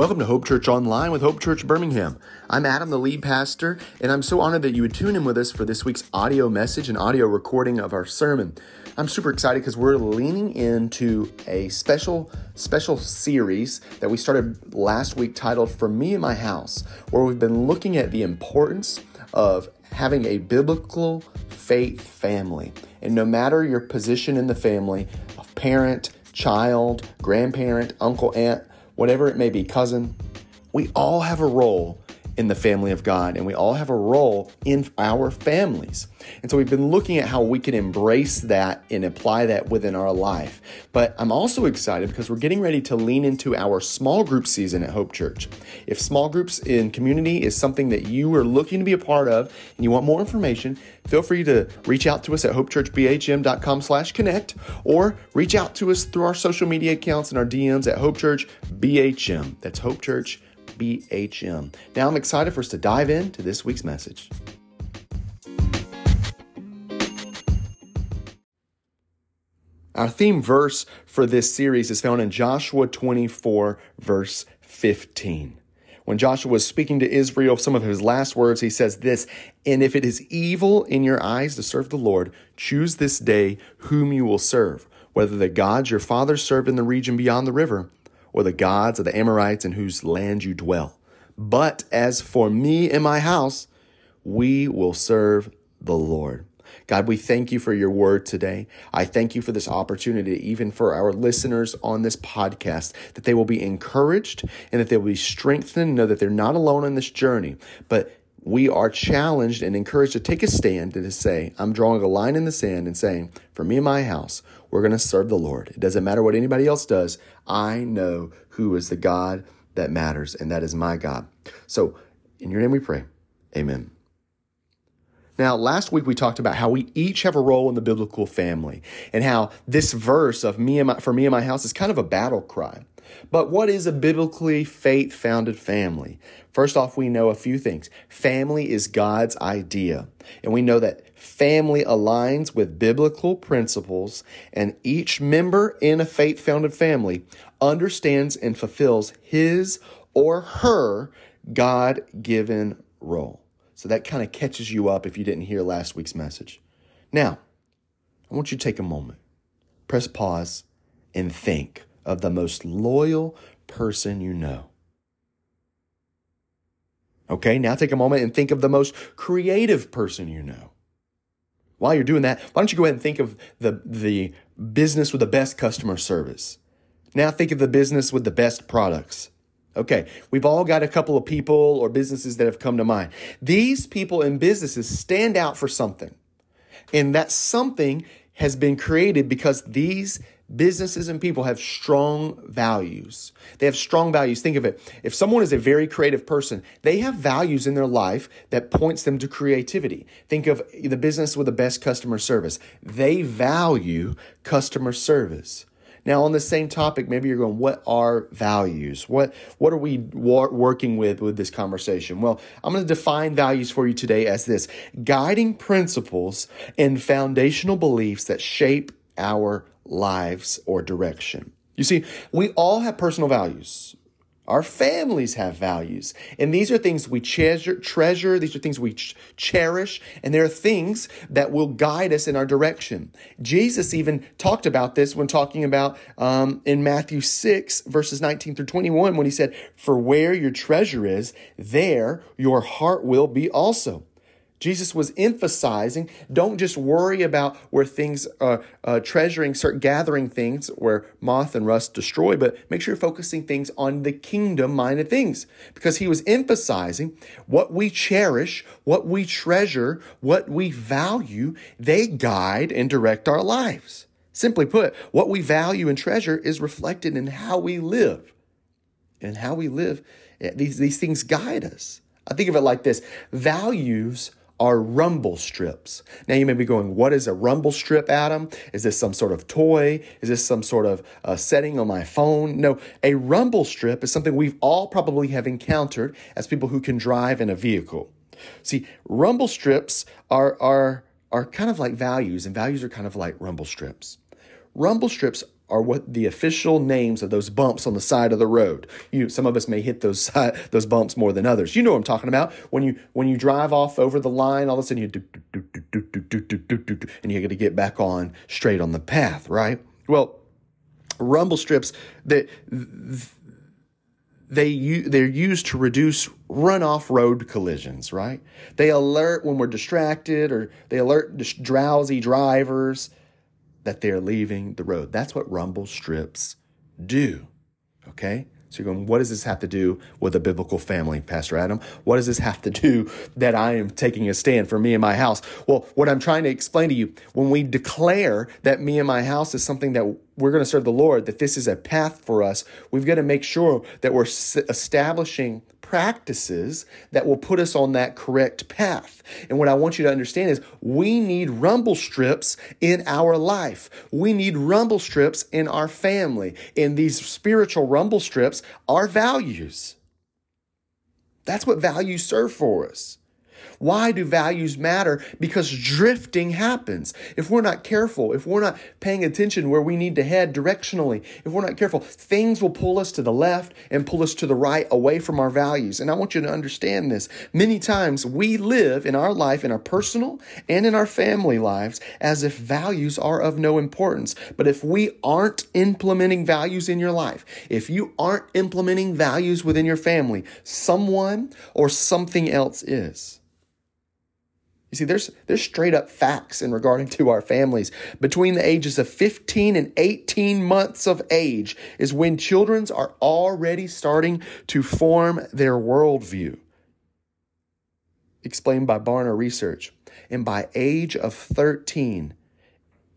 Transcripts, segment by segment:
Welcome to Hope Church Online with Hope Church Birmingham. I'm Adam, the lead pastor, and I'm so honored that you would tune in with us for this week's audio message and audio recording of our sermon. I'm super excited because we're leaning into a special, special series that we started last week titled For Me and My House, where we've been looking at the importance of having a biblical faith family. And no matter your position in the family, parent, child, grandparent, uncle, aunt, whatever it may be, cousin, we all have a role in the family of God and we all have a role in our families. And so we've been looking at how we can embrace that and apply that within our life. But I'm also excited because we're getting ready to lean into our small group season at Hope Church. If small groups in community is something that you are looking to be a part of and you want more information, feel free to reach out to us at hopechurchbhm.com slash connect or reach out to us through our social media accounts and our DMs at Hope Church BHM. That's Hope Church BHM. Now I'm excited for us to dive into this week's message. Our theme verse for this series is found in Joshua 24, verse 15. When Joshua was speaking to Israel, some of his last words, he says this And if it is evil in your eyes to serve the Lord, choose this day whom you will serve, whether the gods your fathers served in the region beyond the river, or the gods of the Amorites in whose land you dwell. But as for me and my house, we will serve the Lord. God, we thank you for your word today. I thank you for this opportunity, even for our listeners on this podcast, that they will be encouraged and that they will be strengthened know that they're not alone in this journey, but we are challenged and encouraged to take a stand and to say, I'm drawing a line in the sand and saying, for me and my house, we're going to serve the Lord. It doesn't matter what anybody else does. I know who is the God that matters, and that is my God. So, in your name we pray. Amen. Now, last week we talked about how we each have a role in the biblical family and how this verse of me and my, for me and my house is kind of a battle cry. But what is a biblically faith founded family? First off, we know a few things. Family is God's idea. And we know that family aligns with biblical principles, and each member in a faith founded family understands and fulfills his or her God given role. So that kind of catches you up if you didn't hear last week's message. Now, I want you to take a moment, press pause, and think of the most loyal person you know. Okay, now take a moment and think of the most creative person you know. While you're doing that, why don't you go ahead and think of the, the business with the best customer service? Now think of the business with the best products. Okay, we've all got a couple of people or businesses that have come to mind. These people and businesses stand out for something. And that something has been created because these businesses and people have strong values. They have strong values. Think of it. If someone is a very creative person, they have values in their life that points them to creativity. Think of the business with the best customer service. They value customer service. Now, on the same topic, maybe you're going, what are values? What, what are we working with with this conversation? Well, I'm going to define values for you today as this guiding principles and foundational beliefs that shape our lives or direction. You see, we all have personal values. Our families have values. And these are things we treasure, treasure. These are things we ch- cherish. And there are things that will guide us in our direction. Jesus even talked about this when talking about um, in Matthew 6, verses 19 through 21, when he said, For where your treasure is, there your heart will be also. Jesus was emphasizing don't just worry about where things are uh, treasuring, start gathering things where moth and rust destroy, but make sure you're focusing things on the kingdom minded things. Because he was emphasizing what we cherish, what we treasure, what we value, they guide and direct our lives. Simply put, what we value and treasure is reflected in how we live. And how we live, eh, these, these things guide us. I think of it like this values are rumble strips. Now you may be going, what is a rumble strip, Adam? Is this some sort of toy? Is this some sort of uh, setting on my phone? No, a rumble strip is something we've all probably have encountered as people who can drive in a vehicle. See, rumble strips are, are, are kind of like values, and values are kind of like rumble strips. rumble strips are what the official names of those bumps on the side of the road. You, some of us may hit those those bumps more than others. You know what I'm talking about. When you when you drive off over the line, all of a sudden you do, do, do, do, do, do, do, do, do, and you got to get back on straight on the path, right? Well, rumble strips that they they're used to reduce runoff road collisions, right? They alert when we're distracted or they alert drowsy drivers that they're leaving the road. That's what rumble strips do. Okay? So you're going, what does this have to do with a biblical family, Pastor Adam? What does this have to do that I am taking a stand for me and my house? Well, what I'm trying to explain to you, when we declare that me and my house is something that we're going to serve the Lord, that this is a path for us, we've got to make sure that we're establishing practices that will put us on that correct path. And what I want you to understand is we need rumble strips in our life. We need rumble strips in our family. And these spiritual rumble strips are values. That's what values serve for us. Why do values matter? Because drifting happens. If we're not careful, if we're not paying attention where we need to head directionally, if we're not careful, things will pull us to the left and pull us to the right away from our values. And I want you to understand this. Many times we live in our life, in our personal and in our family lives, as if values are of no importance. But if we aren't implementing values in your life, if you aren't implementing values within your family, someone or something else is. You see, there's there's straight up facts in regarding to our families. Between the ages of 15 and 18 months of age is when children are already starting to form their worldview. Explained by Barna Research. And by age of 13,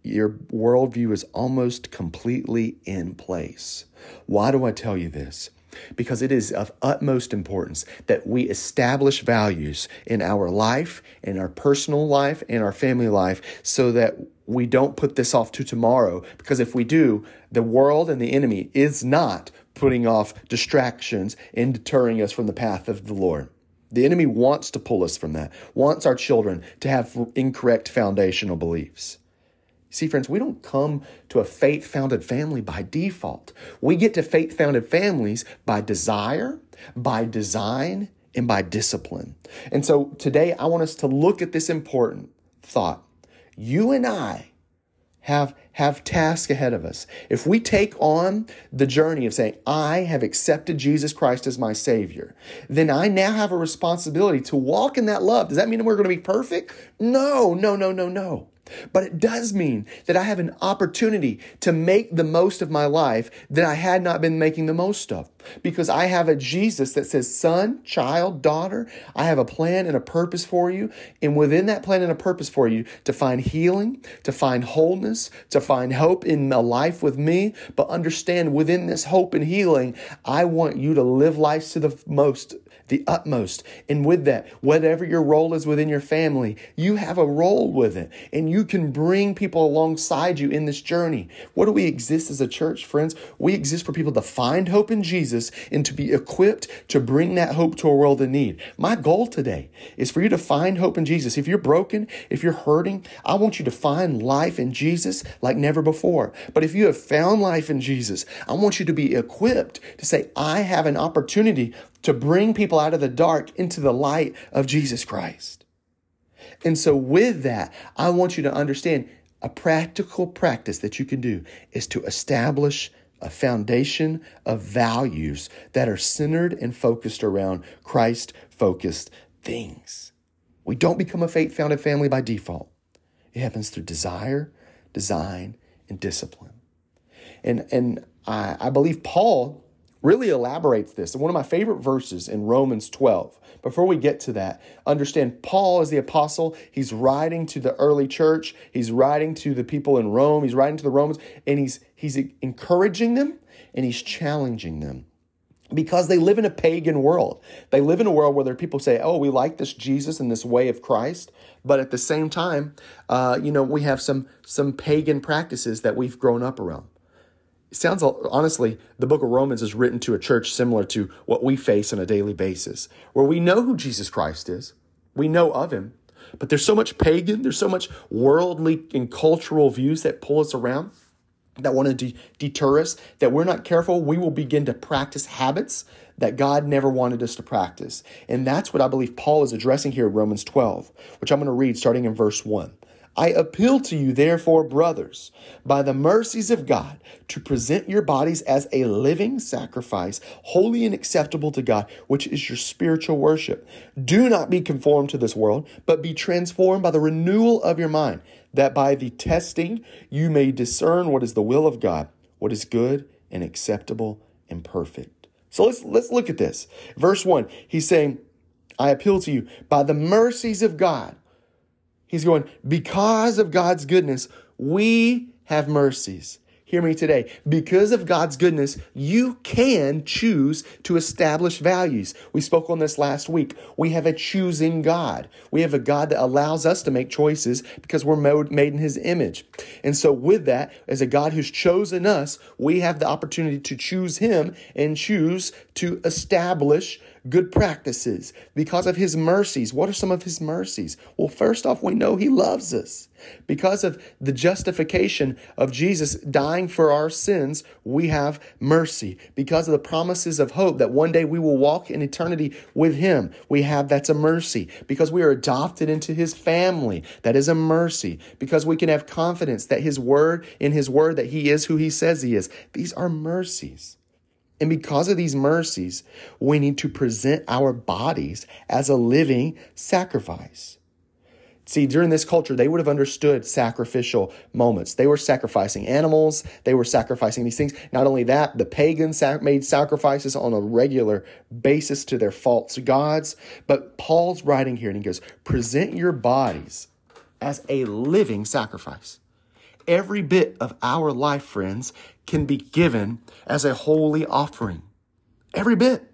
your worldview is almost completely in place. Why do I tell you this? Because it is of utmost importance that we establish values in our life, in our personal life, in our family life, so that we don't put this off to tomorrow. Because if we do, the world and the enemy is not putting off distractions and deterring us from the path of the Lord. The enemy wants to pull us from that, wants our children to have incorrect foundational beliefs. See, friends, we don't come to a faith founded family by default. We get to faith founded families by desire, by design, and by discipline. And so today I want us to look at this important thought. You and I have have tasks ahead of us. If we take on the journey of saying, I have accepted Jesus Christ as my Savior, then I now have a responsibility to walk in that love. Does that mean we're going to be perfect? No, no, no, no, no. But it does mean that I have an opportunity to make the most of my life that I had not been making the most of. Because I have a Jesus that says, son, child, daughter, I have a plan and a purpose for you. And within that plan and a purpose for you, to find healing, to find wholeness, to find hope in a life with me. But understand within this hope and healing, I want you to live life to the most the utmost. And with that, whatever your role is within your family, you have a role with it and you can bring people alongside you in this journey. What do we exist as a church, friends? We exist for people to find hope in Jesus and to be equipped to bring that hope to a world in need. My goal today is for you to find hope in Jesus. If you're broken, if you're hurting, I want you to find life in Jesus like never before. But if you have found life in Jesus, I want you to be equipped to say, I have an opportunity to bring people out of the dark into the light of Jesus Christ. And so, with that, I want you to understand a practical practice that you can do is to establish a foundation of values that are centered and focused around Christ focused things. We don't become a faith founded family by default, it happens through desire, design, and discipline. And, and I, I believe Paul really elaborates this. And one of my favorite verses in Romans 12. Before we get to that, understand Paul is the apostle. He's writing to the early church. He's writing to the people in Rome. He's writing to the Romans and he's he's encouraging them and he's challenging them because they live in a pagan world. They live in a world where there are people say, "Oh, we like this Jesus and this way of Christ," but at the same time, uh, you know, we have some some pagan practices that we've grown up around. Sounds honestly, the book of Romans is written to a church similar to what we face on a daily basis, where we know who Jesus Christ is, we know of him, but there's so much pagan, there's so much worldly and cultural views that pull us around. that want to de- deter us, that we're not careful, we will begin to practice habits that God never wanted us to practice. And that's what I believe Paul is addressing here in Romans 12, which I'm going to read starting in verse 1. I appeal to you, therefore, brothers, by the mercies of God, to present your bodies as a living sacrifice, holy and acceptable to God, which is your spiritual worship. Do not be conformed to this world, but be transformed by the renewal of your mind, that by the testing you may discern what is the will of God, what is good and acceptable and perfect. So let's let's look at this. Verse 1, he's saying, I appeal to you by the mercies of God He's going, because of God's goodness, we have mercies. Hear me today. Because of God's goodness, you can choose to establish values. We spoke on this last week. We have a choosing God. We have a God that allows us to make choices because we're made in his image. And so, with that, as a God who's chosen us, we have the opportunity to choose him and choose to establish good practices because of his mercies. What are some of his mercies? Well, first off, we know he loves us. Because of the justification of Jesus dying for our sins, we have mercy. Because of the promises of hope that one day we will walk in eternity with him, we have that's a mercy. Because we are adopted into his family, that is a mercy. Because we can have confidence that his word, in his word, that he is who he says he is. These are mercies. And because of these mercies, we need to present our bodies as a living sacrifice. See, during this culture, they would have understood sacrificial moments. They were sacrificing animals, they were sacrificing these things. Not only that, the pagans made sacrifices on a regular basis to their false gods. But Paul's writing here and he goes, present your bodies as a living sacrifice. Every bit of our life, friends, can be given as a holy offering. Every bit.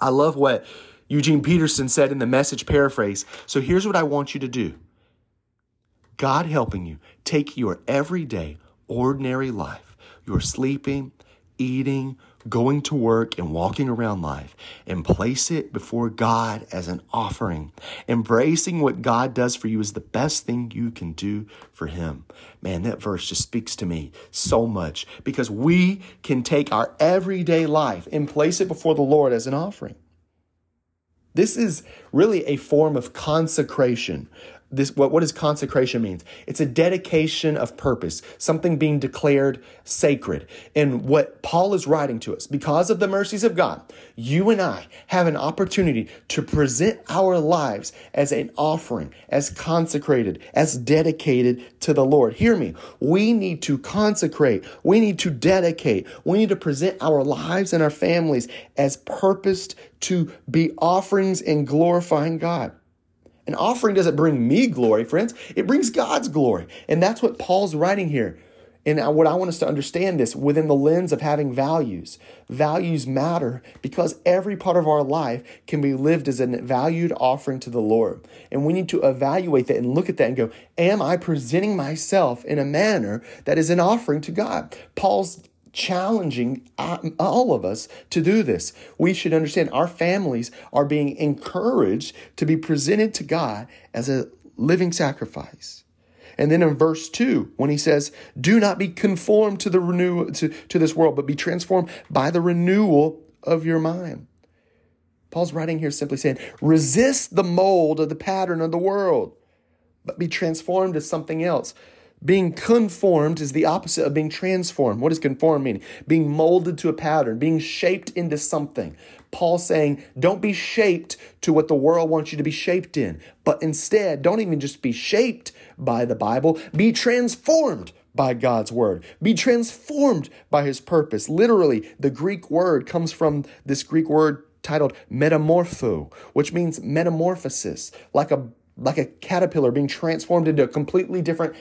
I love what Eugene Peterson said in the message paraphrase. So here's what I want you to do God helping you take your everyday, ordinary life, your sleeping, eating, going to work and walking around life and place it before God as an offering. Embracing what God does for you is the best thing you can do for Him. Man, that verse just speaks to me so much because we can take our everyday life and place it before the Lord as an offering. This is really a form of consecration, this what, what does consecration means. It's a dedication of purpose something being declared sacred. And what paul is writing to us because of the mercies of god you and i have an opportunity to present our lives as an offering as consecrated as dedicated to the lord. Hear me. We need to consecrate. We need to dedicate. We need to present our lives and our families as purposed to be offerings and glorifying god an offering doesn't bring me glory, friends. It brings God's glory. And that's what Paul's writing here. And what I want us to understand this within the lens of having values. Values matter because every part of our life can be lived as a valued offering to the Lord. And we need to evaluate that and look at that and go, Am I presenting myself in a manner that is an offering to God? Paul's challenging uh, all of us to do this. We should understand our families are being encouraged to be presented to God as a living sacrifice. And then in verse 2, when he says, Do not be conformed to the renew to, to this world, but be transformed by the renewal of your mind. Paul's writing here simply saying, resist the mold of the pattern of the world, but be transformed to something else. Being conformed is the opposite of being transformed. What does conform mean? Being molded to a pattern, being shaped into something. Paul saying, don't be shaped to what the world wants you to be shaped in, but instead, don't even just be shaped by the Bible, be transformed by God's word. Be transformed by his purpose. Literally, the Greek word comes from this Greek word titled metamorpho, which means metamorphosis, like a like a caterpillar being transformed into a completely different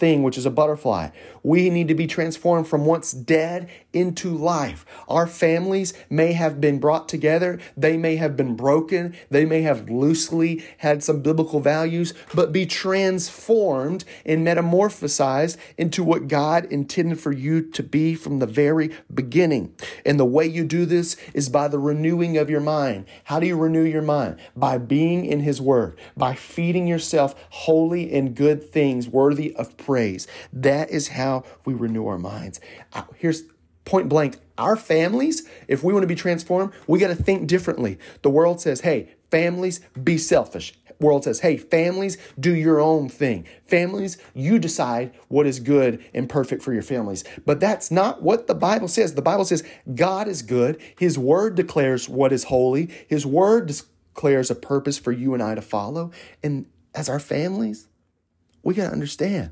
thing, which is a butterfly. We need to be transformed from once dead into life. Our families may have been brought together, they may have been broken, they may have loosely had some biblical values, but be transformed and metamorphosized into what God intended for you to be from the very beginning. And the way you do this is by the renewing of your mind. How do you renew your mind? By being in His Word, by feeding yourself holy and good things worthy of praise praise. That is how we renew our minds. Uh, here's point blank our families, if we want to be transformed, we got to think differently. The world says, hey, families, be selfish. World says, hey, families, do your own thing. Families, you decide what is good and perfect for your families. But that's not what the Bible says. The Bible says God is good. His word declares what is holy. His word declares a purpose for you and I to follow. And as our families, we got to understand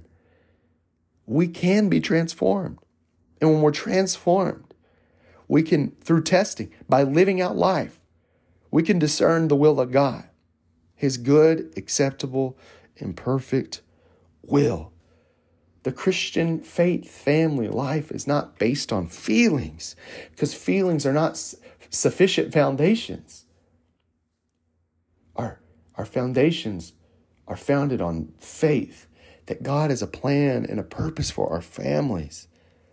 we can be transformed. And when we're transformed, we can, through testing, by living out life, we can discern the will of God, His good, acceptable, and perfect will. The Christian faith family life is not based on feelings because feelings are not sufficient foundations. Our, our foundations are founded on faith that God has a plan and a purpose for our families.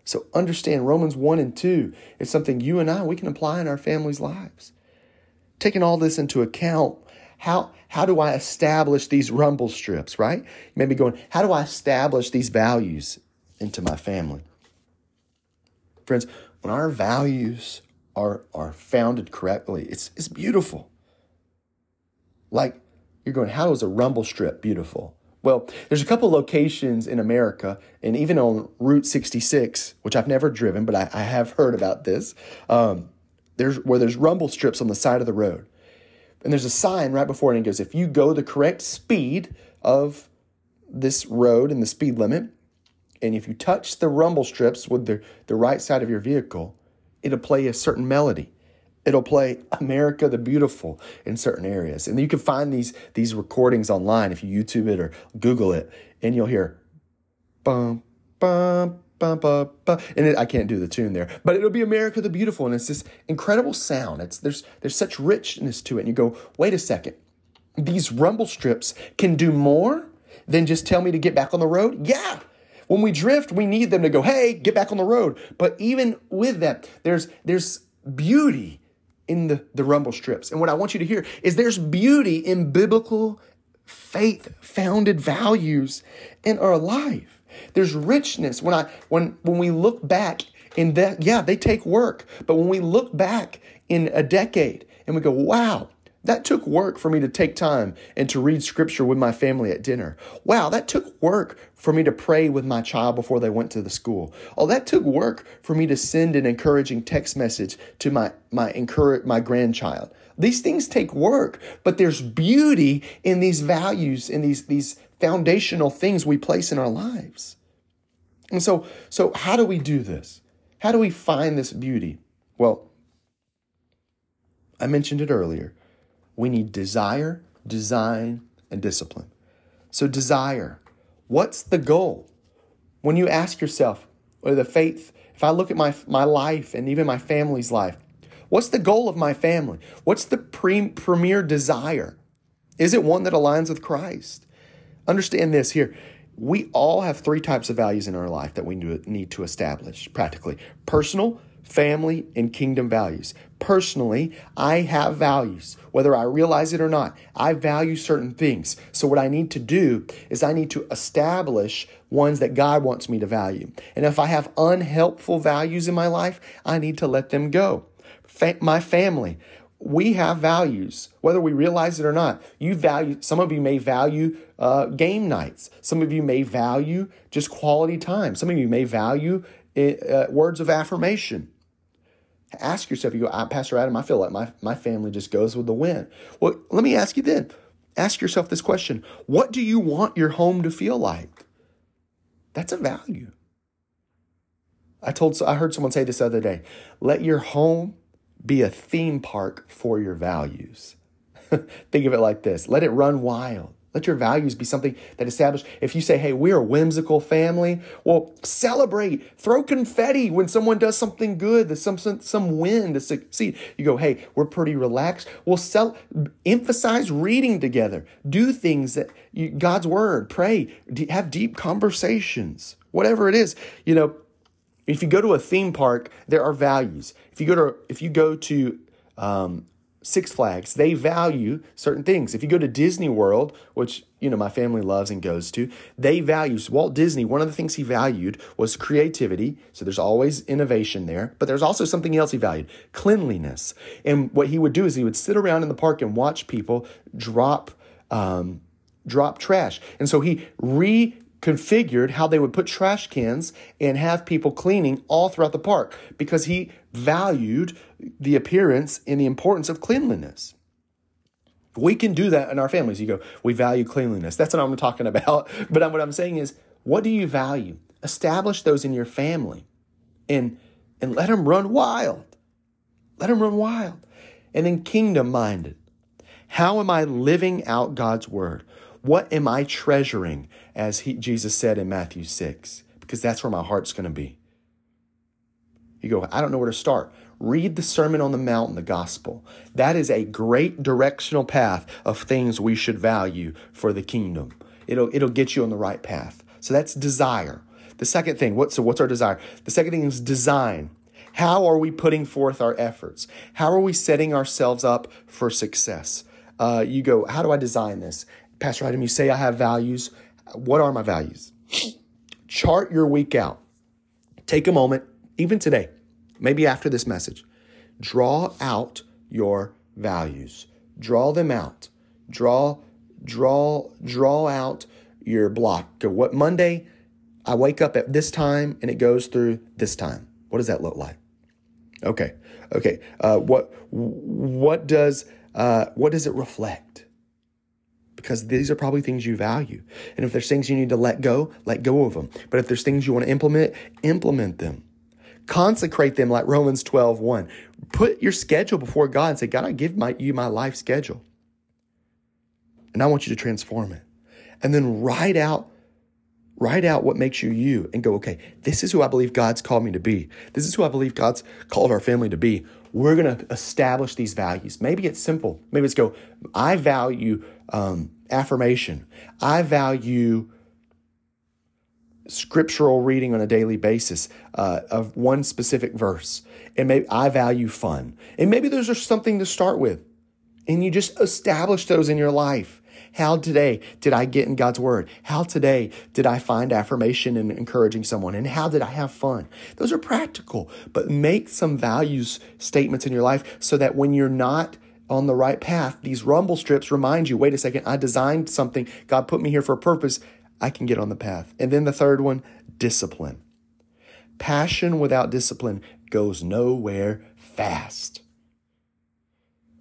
So understand Romans 1 and 2 is something you and I we can apply in our families' lives. Taking all this into account, how how do I establish these rumble strips, right? You may be going, how do I establish these values into my family? Friends, when our values are are founded correctly, it's it's beautiful. Like you're going, how is a rumble strip beautiful? Well, there's a couple locations in America, and even on Route 66, which I've never driven, but I, I have heard about this. Um, there's where there's rumble strips on the side of the road, and there's a sign right before it and it goes, "If you go the correct speed of this road and the speed limit, and if you touch the rumble strips with the the right side of your vehicle, it'll play a certain melody." It'll play America the Beautiful in certain areas. And you can find these these recordings online if you YouTube it or Google it, and you'll hear bum bum bum bum bum. And it, I can't do the tune there, but it'll be America the Beautiful, and it's this incredible sound. It's there's there's such richness to it, and you go, wait a second, these rumble strips can do more than just tell me to get back on the road. Yeah. When we drift, we need them to go, hey, get back on the road. But even with that, there's there's beauty in the, the rumble strips. And what I want you to hear is there's beauty in biblical faith founded values in our life. There's richness when I when when we look back in that yeah, they take work, but when we look back in a decade and we go, "Wow, that took work for me to take time and to read scripture with my family at dinner. Wow, that took work for me to pray with my child before they went to the school. Oh, that took work for me to send an encouraging text message to my my my grandchild. These things take work, but there's beauty in these values in these these foundational things we place in our lives. And so so how do we do this? How do we find this beauty? Well, I mentioned it earlier we need desire, design, and discipline. So, desire, what's the goal? When you ask yourself, or the faith, if I look at my, my life and even my family's life, what's the goal of my family? What's the pre- premier desire? Is it one that aligns with Christ? Understand this here. We all have three types of values in our life that we need to establish practically personal, family, and kingdom values. Personally, I have values, whether I realize it or not. I value certain things. So, what I need to do is I need to establish ones that God wants me to value. And if I have unhelpful values in my life, I need to let them go. Fa- my family, we have values, whether we realize it or not. You value, some of you may value uh, game nights. Some of you may value just quality time. Some of you may value uh, words of affirmation ask yourself, you go, Pastor Adam, I feel like my, my family just goes with the wind. Well, let me ask you then. Ask yourself this question What do you want your home to feel like? That's a value. I told I heard someone say this other day. Let your home be a theme park for your values. Think of it like this. Let it run wild. Let your values be something that establish. If you say, hey, we're a whimsical family, well, celebrate, throw confetti when someone does something good, there's some, some, some win to succeed. You go, hey, we're pretty relaxed. We'll sell, emphasize reading together, do things that you, God's word, pray, have deep conversations, whatever it is. You know, if you go to a theme park, there are values. If you go to, if you go to, um, Six Flags, they value certain things. If you go to Disney World, which you know my family loves and goes to, they value Walt Disney. One of the things he valued was creativity. So there's always innovation there, but there's also something else he valued: cleanliness. And what he would do is he would sit around in the park and watch people drop um, drop trash. And so he re configured how they would put trash cans and have people cleaning all throughout the park because he valued the appearance and the importance of cleanliness. We can do that in our families. You go, we value cleanliness. That's what I'm talking about. But what I'm saying is, what do you value? Establish those in your family and, and let them run wild. Let them run wild. And then kingdom minded. How am I living out God's word? What am I treasuring, as he, Jesus said in Matthew 6? Because that's where my heart's going to be. You go, I don't know where to start. Read the Sermon on the Mount the Gospel. That is a great directional path of things we should value for the kingdom. It'll, it'll get you on the right path. So that's desire. The second thing, what, so what's our desire? The second thing is design. How are we putting forth our efforts? How are we setting ourselves up for success? Uh, you go, how do I design this? Pastor Adam, you say I have values. What are my values? Chart your week out. Take a moment, even today, maybe after this message, draw out your values. Draw them out. Draw, draw, draw out your block. Go, what Monday, I wake up at this time and it goes through this time. What does that look like? Okay, okay. Uh, what what does uh, what does it reflect? Because these are probably things you value. And if there's things you need to let go, let go of them. But if there's things you want to implement, implement them. Consecrate them like Romans 12, 1. Put your schedule before God and say, God, I give my, you my life schedule. And I want you to transform it. And then write out Write out what makes you you and go, okay, this is who I believe God's called me to be. This is who I believe God's called our family to be. We're going to establish these values. Maybe it's simple. Maybe it's go, I value um, affirmation. I value scriptural reading on a daily basis uh, of one specific verse. And maybe I value fun. And maybe those are something to start with. And you just establish those in your life. How today did I get in God's word? How today did I find affirmation and encouraging someone? And how did I have fun? Those are practical, but make some values statements in your life so that when you're not on the right path, these rumble strips remind you wait a second, I designed something. God put me here for a purpose. I can get on the path. And then the third one, discipline. Passion without discipline goes nowhere fast.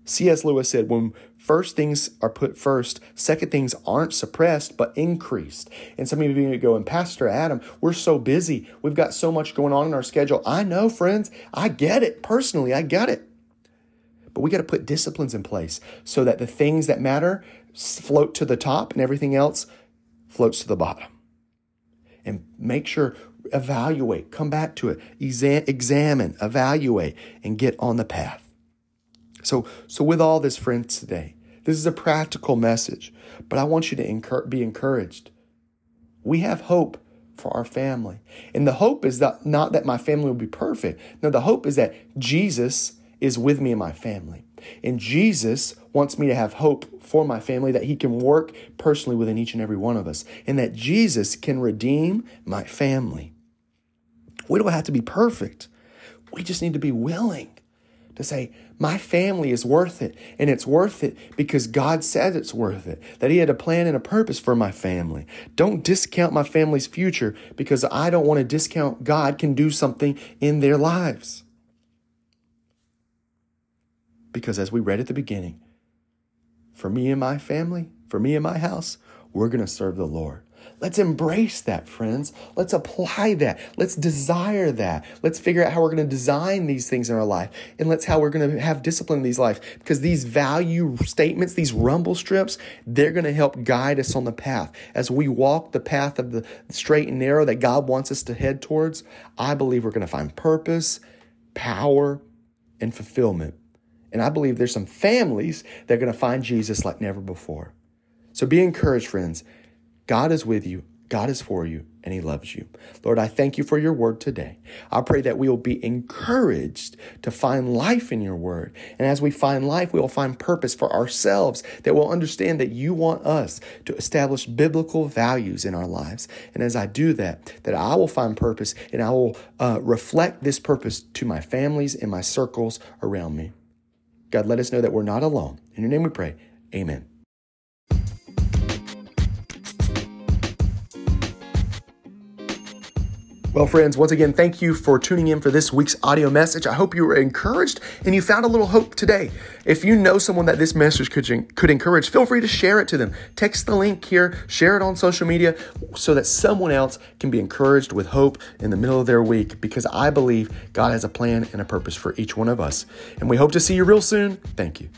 C.S. Lewis said, when first things are put first, second things aren't suppressed, but increased. And some of you go, and Pastor Adam, we're so busy. We've got so much going on in our schedule. I know, friends. I get it. Personally, I get it. But we got to put disciplines in place so that the things that matter float to the top and everything else floats to the bottom. And make sure, evaluate, come back to it, examine, evaluate, and get on the path. So, so with all this, friends, today, this is a practical message, but I want you to be encouraged. We have hope for our family. And the hope is that not that my family will be perfect. No, the hope is that Jesus is with me and my family. And Jesus wants me to have hope for my family that he can work personally within each and every one of us and that Jesus can redeem my family. We don't have to be perfect. We just need to be willing to say, my family is worth it. And it's worth it because God said it's worth it, that He had a plan and a purpose for my family. Don't discount my family's future because I don't want to discount God can do something in their lives. Because as we read at the beginning, for me and my family, for me and my house, we're going to serve the Lord. Let's embrace that, friends. Let's apply that. Let's desire that. Let's figure out how we're going to design these things in our life. And let's how we're going to have discipline in these life. Because these value statements, these rumble strips, they're going to help guide us on the path. As we walk the path of the straight and narrow that God wants us to head towards, I believe we're going to find purpose, power, and fulfillment and I believe there's some families that are going to find Jesus like never before. So be encouraged, friends. God is with you. God is for you and He loves you. Lord, I thank you for your word today. I pray that we will be encouraged to find life in your word. And as we find life, we will find purpose for ourselves, that we'll understand that you want us to establish biblical values in our lives. And as I do that, that I will find purpose and I will uh, reflect this purpose to my families and my circles around me. God, let us know that we're not alone. In your name we pray. Amen. Well, friends, once again, thank you for tuning in for this week's audio message. I hope you were encouraged and you found a little hope today. If you know someone that this message could, could encourage, feel free to share it to them. Text the link here, share it on social media so that someone else can be encouraged with hope in the middle of their week because I believe God has a plan and a purpose for each one of us. And we hope to see you real soon. Thank you.